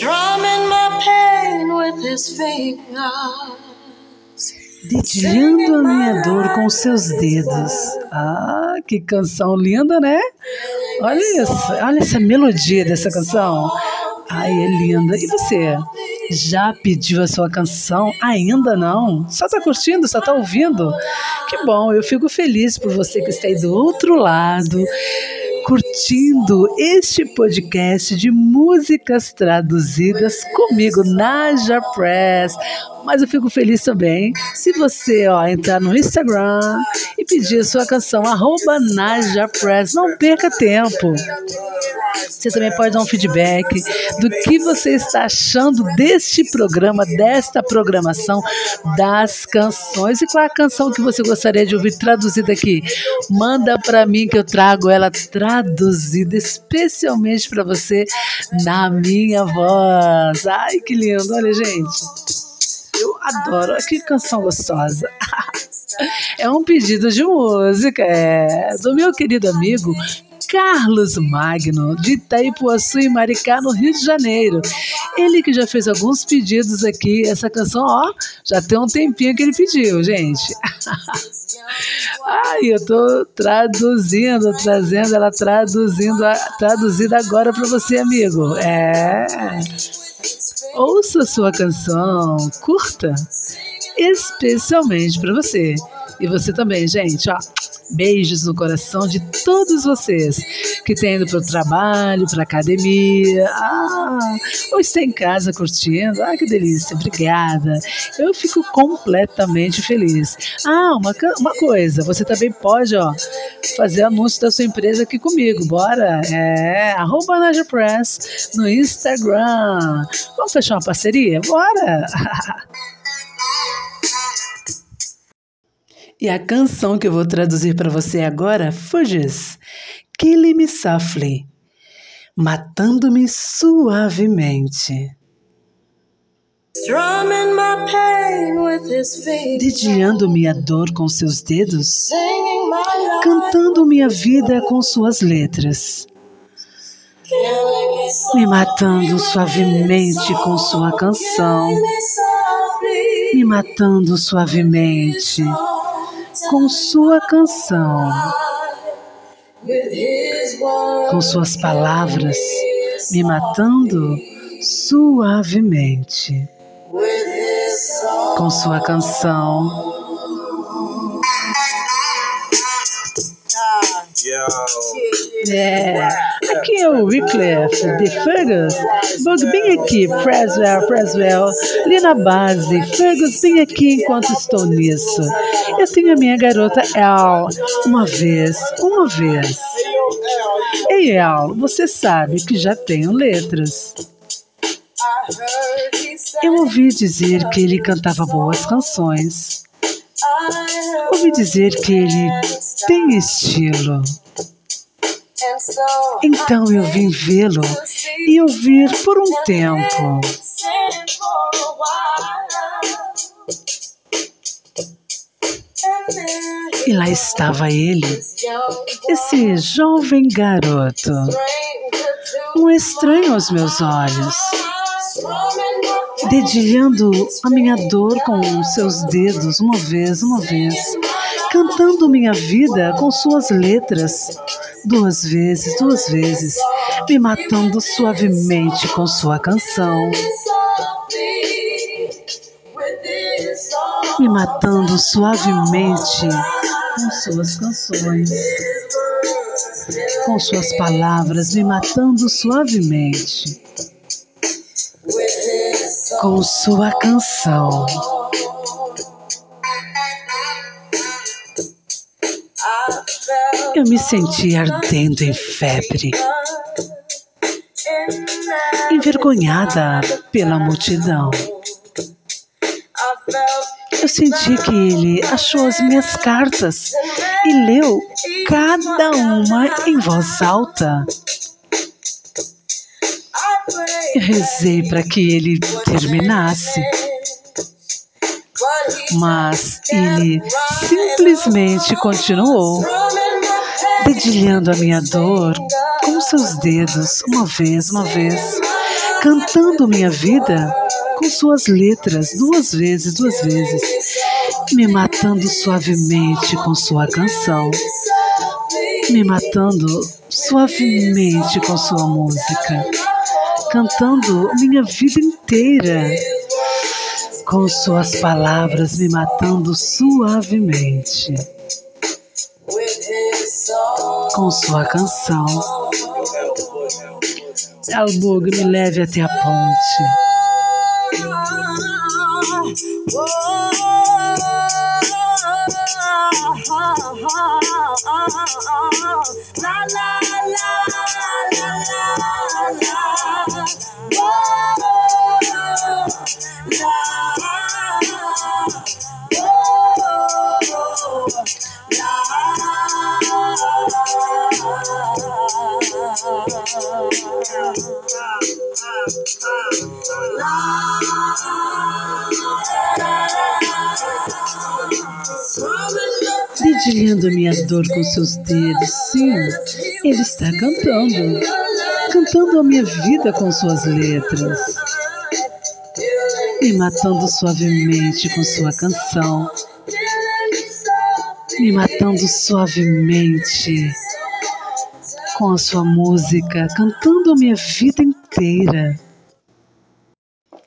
Strumming my pain with his fingers. Dedilhando a minha dor com seus dedos. Ah, que canção linda, né? Olha isso, olha essa melodia dessa canção. Ai, é linda. E você? Já pediu a sua canção? Ainda não? Só tá curtindo? Só tá ouvindo? Que bom, eu fico feliz por você que está aí do outro lado curtindo este podcast de músicas traduzidas comigo, Naja Press. Mas eu fico feliz também se você ó, entrar no Instagram e pedir sua canção, arroba Naja Press. Não perca tempo. Você também pode dar um feedback do que você está achando deste programa, desta programação, das canções e qual a canção que você gostaria de ouvir traduzida aqui. Manda para mim que eu trago ela traduzida especialmente para você na minha voz. Ai, que lindo! Olha, gente. Eu adoro. Que canção gostosa. É um pedido de música, é do meu querido amigo Carlos Magno, de Itaipuaçu e Maricá, no Rio de Janeiro. Ele que já fez alguns pedidos aqui, essa canção, ó, já tem um tempinho que ele pediu, gente. Ai, eu tô traduzindo, trazendo ela traduzindo, traduzida agora para você, amigo. É. Ouça sua canção, curta, especialmente para você. E você também, gente, ó. Beijos no coração de todos vocês que estão indo para o trabalho, para a academia, ah, ou está em casa curtindo. Ah, que delícia, obrigada. Eu fico completamente feliz. Ah, uma, uma coisa, você também pode ó, fazer anúncio da sua empresa aqui comigo. Bora? É, arroba Naja Press no Instagram. Vamos fechar uma parceria? Bora! E a canção que eu vou traduzir para você agora, Fuges, Killing Me Softly, Matando-me Suavemente. Dediando minha dor com seus dedos, cantando minha vida com suas letras, me matando suavemente com sua canção, me matando suavemente com sua canção, com suas palavras, me matando suavemente, com sua canção. Aqui é o Wycliffe de Fergus. Bug bem aqui, Preswell, Preswell, ali na base. Fergus, bem aqui enquanto estou nisso. Eu tenho a minha garota El, uma vez, uma vez. Ei, El, você sabe que já tenho letras. Eu ouvi dizer que ele cantava boas canções. Ouvi dizer que ele tem estilo. Então eu vim vê-lo e ouvir por um tempo. E lá estava ele, esse jovem garoto, um estranho aos meus olhos, dedilhando a minha dor com seus dedos, uma vez, uma vez, cantando minha vida com suas letras, duas vezes, duas vezes, me matando suavemente com sua canção. Me matando suavemente com suas canções, com suas palavras, me matando suavemente. Com sua canção. Eu me senti ardendo em febre, envergonhada pela multidão. Eu senti que ele achou as minhas cartas e leu cada uma em voz alta. Eu rezei para que ele terminasse. Mas ele simplesmente continuou, dedilhando a minha dor com seus dedos, uma vez, uma vez, cantando minha vida com suas letras duas vezes, duas vezes, me matando suavemente com sua canção, me matando suavemente com sua música, cantando minha vida inteira com suas palavras, me matando suavemente com sua canção. Albug, me leve até a ponte. Dedilhando minha dor com seus dedos, sim, ele está cantando, cantando a minha vida com suas letras, me matando suavemente com sua canção, me matando suavemente com a sua música, cantando a minha vida inteira.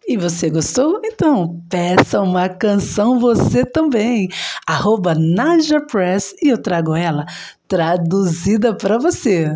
E você gostou? Então peça uma canção você também. Arroba Naja Press e eu trago ela traduzida para você.